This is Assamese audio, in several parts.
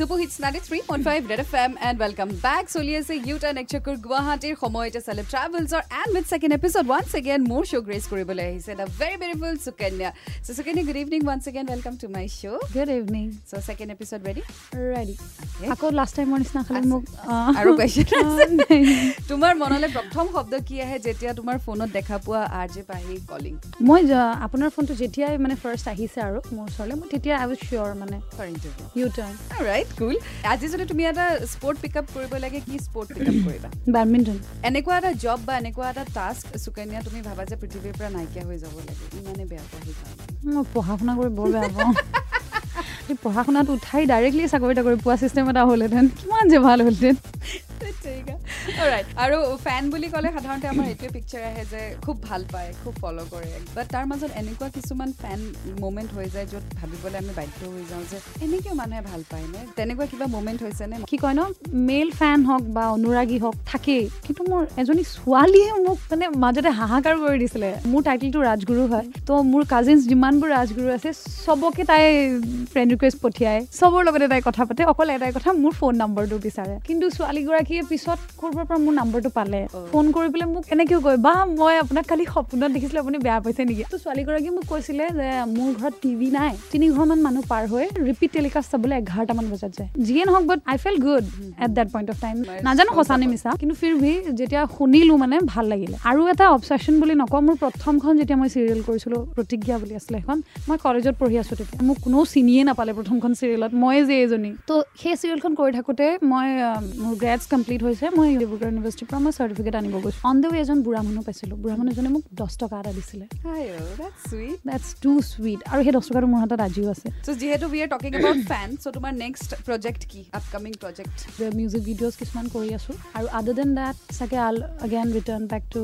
Super hits ninety three point five red F M and welcome back চলি আছে ইউ টাৰ্ণ একচকুৰ গুৱাহাটীৰ সময়তে celeb ট্ৰেভেলছৰ and with second episode once again মোৰ শ্ব' গ্ৰেচ কৰিবলৈ আহিছে the very beautiful Sukanya so' Sukanya good evening once again welcome to my show' good evening so' second episode ready ready আকৌ লাষ্ট টাইমৰ নিচিনা খালি মোক আৰু কুৱেশ্যন তোমাৰ মনলৈ প্ৰথম শব্দ কি আহে যেতিয়া তোমাৰ ফোনত দেখা পোৱা আৰ জে পাহি কলিং মই আপোনাৰ ফোনটো যেতিয়াই মানে ফাৰ্ষ্ট আহিছে আৰু মোৰ ওচৰলৈ মই তেতিয়া আই ৱাজ চিয়'ৰ মানে ইউ টাৰ্ণ ৰাইট কুল আজি যদি তুমি এটা স্পৰ্ট পিক আপ কৰিব লাগে কি স্পৰ্ট পিক আপ কৰিবা? বেডমিণ্টন এনেকুৱা এটা জব বা এনেকুৱা এটা টাস্ক সুকন্যা তুমি ভাবা যে পৃথিৱীৰ পৰা নাইকিয়া হৈ যাব লাগে ইমানে বেয়া সেইকাৰণে মই পঢ়া শুনা কৰি বৰ বেয়া পাওঁ। পঢ়া শুনাত উঠাই ডাইৰেক্টলি চাকৰি তাকৰি পোৱা চিষ্টেম এটা হ'লহেঁতেন। কিমান যে ভাল হ'লহেঁতেন। আৰু ফেন বুলি ক'লে সাধাৰণতে আমাৰ এইটোৱে পিকচাৰ আহে যে খুব ভাল পায় খুব ফ'ল' কৰে। বাট তাৰ মাজত এনেকুৱা কিছুমান ফেন মুমেণ্ট হৈ যায় য'ত ভাবিবলৈ আমি বাধ্য হৈ যাওঁ যে এনেকৈও মানুহে ভাল পায় নে? তেনেকুৱা কিবা মুমেণ্ট হৈছেনে কি কয় ন? মেল ফেন হওক বা অনুৰাগী হওক থাকেই। কিন্তু মোৰ এজনী ছোৱালীয়ে মোক মানে মাজতে হাহাকাৰ কৰি দিছিলে। মোৰ টাইটেলটো ৰাজগুৰু হয়। ত' মোৰ কাজিনছ যিমানবোৰ ৰাজগুৰু আছে চবকে তাই ফ্ৰেণ্ড ৰিকুৱেষ্ট পঠিয়ায়। চবৰ লগতে তাই কথা পাতে। অকল এটাই কথা মোৰ ফোন নম্বৰটো বিচাৰে। কিন্তু ছোৱালীগৰাকীয়ে পিছত ক'ৰবাৰ পৰা মোৰ নম্বৰটো পালে। ফোন কৰি পেলাই মোক এনেকৈও কয় বা মই আপোনাক কালি সপোনত দেখিছিলোঁ আপুনি বেয়া পাইছে নেকি? ত' ছোৱালীগৰাকীয়ে মোক কৈছিলে যে মোৰ ঘৰত টিভি নাই। তিনি ঘৰমান মানুহ পাৰ হৈ ৰিপিট টেলিকাষ্ট চাবলৈ এঘাৰটামান বজাত যায়। যিয়ে নহওক but I felt good at that point of time নাজানো সঁচা নে মিছা কিন্তু ফিৰ ভি যেতিয়া শুনিলোঁ মানে ভাল লাগিলে। আৰু এটা অবচেশ্যন বুলি নকওঁ মোৰ প্ৰথমখন যেতিয়া মই চিৰিয়েল কৰিছিলোঁ প্ৰতিজ্ঞা বুলি আছিলে সেইখন মই কলেজত পঢ়ি আছোঁ তেতিয়া। মোক কোনেও চিনিয়ে নাপালে প্ৰথমখন চিৰিয়েলত মই যে এজনী। ত' সেই চিৰিয়েলখন কৰি থাকোঁতে মই মোৰ গ্ৰেডছ কমপ্লিট হৈছে মই ডিব্ৰুগড় ইউনিভাৰ্চিটিৰ পৰা মই চাৰ্টিফিকেট আনিব গৈছোঁ। অন দ্য ৱে এজন বুঢ়া মানুহ পাইছিলোঁ। বুঢ়া মানুহজনে মোক দহ টকা এটা দিছিলে। দেটছ টু চুইট আৰু সেই দহ টকাটো মোৰ হাতত আজিও আছে। চ' যিহেতু we are talking about fan so' তোমাৰ নেক্সট প্ৰজেক্ট কি? আপকামিং প্ৰজেক্ট মিউজিক ভিডিঅ'জ কিছুমান কৰি আছোঁ। আৰু আদাৰ দেন দেট চাগে I'll again return back to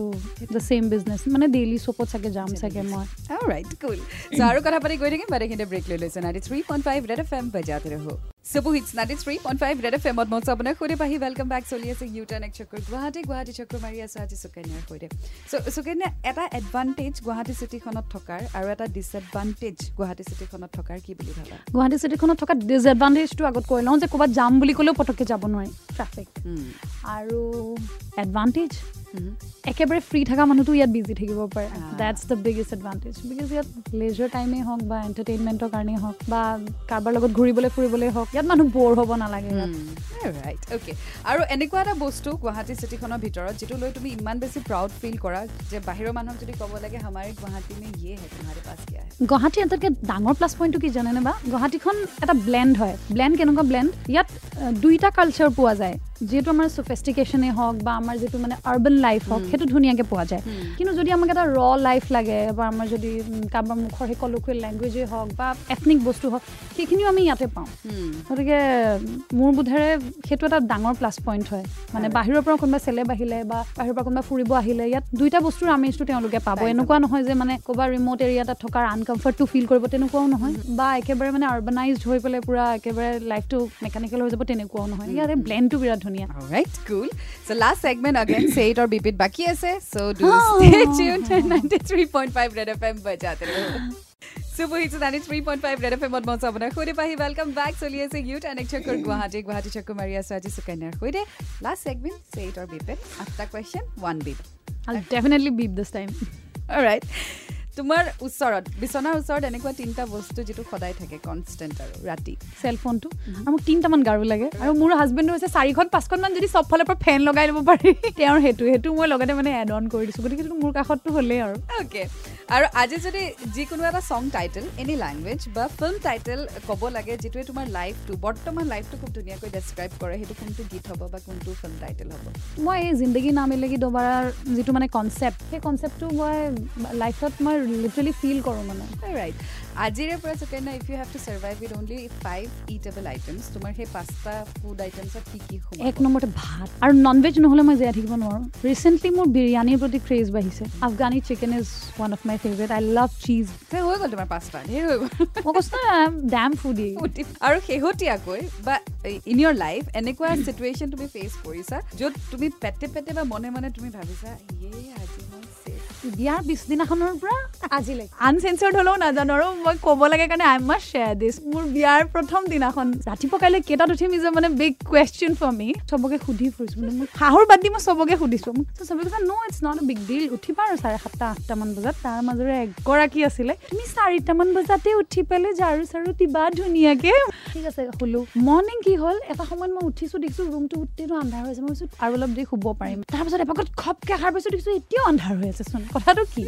the same business মানে ডেইলি শ্বপত চাগে যাম চাগে মই। ৰাইট কুল চ' আৰু কথা পাতি গৈ থাকিম। বাট এইখিনিতে ব্ৰেক লৈ লৈছে। Ninety three point five red F M বজাতে ৰহো। Super hits ninety three point five red F এমত মই আপোনাক সৈতে পাহি ৱেলকাম বেক চলি আছে ইউ টাৰ্ণ এক চক্ৰ গুৱাহাটী গুৱাহাটী চক্ৰ মাৰি আছোঁ আজি সুকন্যাৰ সৈতে চ' সুকন্যা এটা এডভান্টেজ গুৱাহাটী চিটিখনত থকাৰ আৰু এটা ডিছএডভান্টেজ গুৱাহাটী চিটিখনত থকাৰ কি বুলি ভাবা গুৱাহাটী চিটিখনত থকা ডিছএডভান্টেজটো আগত কৈ লওঁ যে ক'ৰবাত যাম বুলি ক'লেও পটককৈ যাব নোৱাৰি ট্ৰাফিক আৰু এডভান্টেজ একেবাৰে ফ্ৰী থকা মানুহটো ইয়াত বিজি থাকিব পাৰে। That's the biggest advantage because ইয়াত লেজাৰ টাইমেই হওক বা এণ্টাৰটেইনমেণ্টৰ কাৰণেই হওক বা কাৰোবাৰ লগত ঘূৰিবলৈ ফুৰিবলৈ হওক ইয়াত মানুহ ব'ৰ হ'ব নালাগে ৰাইট অ'কে আৰু এনেকুৱা এটা বস্তু গুৱাহাটী চিটিখনৰ ভিতৰত যিটো লৈ তুমি ইমান বেছি প্ৰাউড ফিল কৰা যে বাহিৰৰ মানুহক যদি ক'ব লাগে আমাৰ গুৱাহাটী মে ইয়ে হে তোমাৰে পাছ কিয়া গুৱাহাটী আটাইতকৈ ডাঙৰ প্লাছ পইণ্টটো কি জানেনে বা? গুৱাহাটীখন এটা ব্লেণ্ড হয়। ব্লেণ্ড কেনেকুৱা ব্লেণ্ড ইয়াত দুইটা কালচাৰ পোৱা যায়। যিহেতু আমাৰ চফেষ্টিকেশ্যনেই হওক বা আমাৰ যিটো মানে আৰ্বান লাইফ হওক সেইটো ধুনীয়াকৈ পোৱা যায়। কিন্তু যদি আমাক এটা ৰ লাইফ লাগে বা আমাৰ যদি কাৰোবাৰ মুখৰ সেই কলকুৱেল লেংগুৱেজেই হওক বা এথনিক বস্তু হওক সেইখিনিও আমি ইয়াতে পাওঁ। গতিকে মোৰ বোধেৰে সেইটো এটা ডাঙৰ প্লাছ পইণ্ট হয়। মানে বাহিৰৰ পৰা কোনোবা চেলেব আহিলে বা বাহিৰৰ পৰা কোনোবা ফুৰিব আহিলে ইয়াত দুইটা বস্তুৰ আমেজটো তেওঁলোকে পাব। এনেকুৱা নহয় যে মানে ক'ৰবাত ৰিম'ট এৰিয়া এটাত থকাৰ আনকমফৰ্টটো ফিল কৰিব তেনেকুৱাও নহয়। বা একেবাৰে মানে আৰ্বানাইজড হৈ পেলাই পূৰা একেবাৰে লাইফটো মেকানিকেল হৈ যাব তেনেকুৱাও নহয়। ইয়াতে ব্লেণ্ডটো বিৰাট ধুনীয়া। Right cool so' last segment again say it আৰু বিপিত বাকী আছে। So' do stay tune ninety three point five red F M বজাতে super hits ninety three point five red F এমত মই আপোনাক সৈতে পাহি। ৱেলকাম বেক চলি আছে ইউথ এনেক চক্কৰ গুৱাহাটী। গুৱাহাটী চক্কৰ মাৰি আছোঁ আজি সুকন্যাৰ সৈতে। লাষ্ট ছেগমেণ্ট চেইট আৰু বিপিত আঠটা question one beep definitely beep this time right তোমাৰ ওচৰত বিচনাৰ ওচৰত এনেকুৱা তিনিটা বস্তু যিটো সদায় থাকে কনষ্টেণ্ট আৰু ৰাতি। চেলফোনটো আৰু মোক তিনিটামান গাৰু লাগে। আৰু মোৰ হাজবেণ্ডো হৈছে চাৰিখন পাঁচখনমান যদি চব ফালৰ পৰা ফেন লগাই ল'ব পাৰি। তেওঁৰ সেইটো সেইটো মই লগতে মানে এড অন কৰি দিছোঁ। গতিকে মোৰ কাষতটো হ'লেই আৰু। অ'কে আৰু আজি যদি যিকোনো এটা চং টাইটেল এনি লেংগুৱেজ বা ফিল্ম টাইটেল ক'ব লাগে যিটোৱে তোমাৰ লাইফটো বৰ্তমান লাইফটো খুব ধুনীয়াকৈ ডেছক্ৰাইব কৰে সেইটো কোনটো গীত হ'ব বা কোনটো ফিল্ম টাইটেল হ'ব? মই এই জিন্দগী না মিলেগি দবাৰাৰ যিটো মানে কনচেপ্ট সেই কনচেপ্টটো মই লাইফত মই লিটাৰেলি ফিল কৰোঁ মানে ৰাইট আজিৰে পৰা Sukanya if you have to survive with only five eatable items তোমাৰ সেই পাঁচটা ফুড আইটেমছত কি কি এক নম্বৰতে ভাত আৰু নন ভেজ নহ'লে মই জীয়াই থাকিব নোৱাৰোঁ ৰিচেণ্টলি মোৰ বিৰিয়ানীৰ প্ৰতি ক্ৰেজ বাঢ়িছে Afghani chicken is one of my favourite I love cheese হৈ গ'ল তোমাৰ পাঁচটা ধেৰ হৈ গ'ল মই কৈছোঁ ডেম ফুডি আৰু শেহতীয়াকৈ বা ইন ইয়ৰ লাইফ এনেকুৱা চিটুৱেশ্যন তুমি ফেচ কৰিছা য'ত তুমি পেটে পেটে বা মনে মনে তুমি ভাবিছা ইয়ে আজি মই বিয়াৰ পিছদিনাখনৰ পৰা আজিলৈকে আনচেঞ্চাৰ্ড হ'লেও নাজানো আৰু মই ক'ব লাগে কাৰণে আই মাষ্ট শ্বেয়াৰ দিছ মোৰ বিয়াৰ প্ৰথম দিনাখন ৰাতিপুৱা কাইলৈ কেইটাত উঠিম ইজ মানে বিগ কুৱেশ্যন ফৰ মি চবকে সুধি ফুৰিছোঁ মানে মই শাহুৰ বাদ দি মই চবকে সুধিছোঁ। চবে কৈছে no' it's not a big deal উঠিবা আৰু চাৰে সাতটা আঠটামান বজাত। তাৰ মাজৰে এগৰাকী আছিলে তুমি চাৰিটামান বজাতে উঠি পেলাই ঝাৰু চাৰু দিবা ধুনীয়াকে। ঠিক আছে শুলো। মৰ্ণিং কি হ'ল? এটা সময়ত মই উঠিছোঁ দেখিছোঁ ৰুমটো গোটেইটো আন্ধাৰ হৈ আছে। মই ভাবিছোঁ আৰু অলপ দেৰি শুব পাৰিম। তাৰপিছত এপাকত খপকে সাৰ পাইছোঁ দেখিছোঁ এতিয়াও আন্ধাৰ হৈ আছে চোন। কথাটো কি?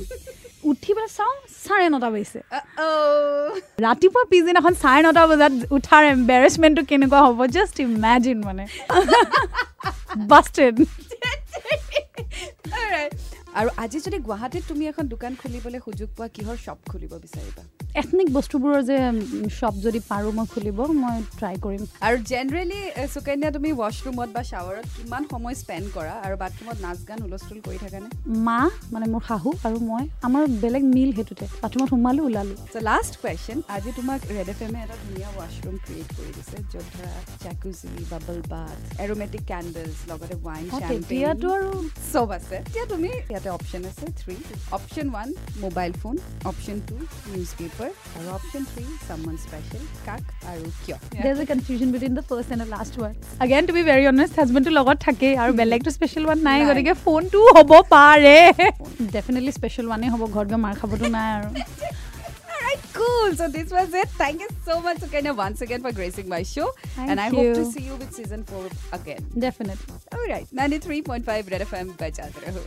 উঠি পেলাই চাওঁ চাৰে নটা বাজিছে। ৰাতিপুৱা পিছদিনাখন চাৰে নটা বজাত উঠাৰ এম্বেৰেচমেণ্টটো কেনেকুৱা হ'ব জাষ্ট ইমেজিন মানে। বাষ্টেড আৰু আজি যদি গুৱাহাটীত তুমি এখন দোকান খুলিবলৈ সুযোগ পোৱা কিহৰ শ্বপ খুলিব বিচাৰিবা? এথনিক বস্তুবোৰৰ যে শ্বপ যদি পাৰোঁ মই খুলিব মই ট্ৰাই কৰিম। আৰু জেনেৰেলি সুকন্যা তুমি ৱাছৰুমত বা শ্বাৱাৰত কিমান সময় স্পেণ্ড কৰা আৰু বাথৰুমত নাচ গান হুলস্থুল কৰি থাকানে মা মানে মোৰ শাহু আৰু মই আমাৰ বেলেগ মিল সেইটোতে। বাথৰুমত সোমালোঁ ওলালোঁ। লাষ্ট কুৱেশ্যন আজি তোমাক ৰেড এফ এমে এটা ধুনীয়া ৱাছৰুম ক্ৰিয়েট কৰি দিছে য'ত ধৰা jacuzzi bubble bath aromatic candles লগতে ৱাইন তেতিয়াতো আৰু চব আছে। এতিয়া তুমি ইয়াতে অপশ্যন আছে three option one mobile phone option two newspaper আৰু অপশ্যন থ্ৰী চামন স্পেচিয়েল কাক আৰু কিয় there's a confusion between the first and the last one. Again, to be very honest, হাজবেণ্ডটো লগত থাকেই আৰু বেলেগটো স্পেচিয়েল ওৱান নাই নাই। গতিকে ফোনটো হ'ব পাৰে ডেফিনেটলি স্পেচিয়েল ওৱানেই হ'ব ঘৰত গৈ মাৰ খাবতো নাই আৰু Alright, cool. So this was it. Thank you so much, Sukanya, once again for gracing my show. Thank and I hope to you. see you with season four again. Definitely All right, 93.5 Red FM, Bajat Raho.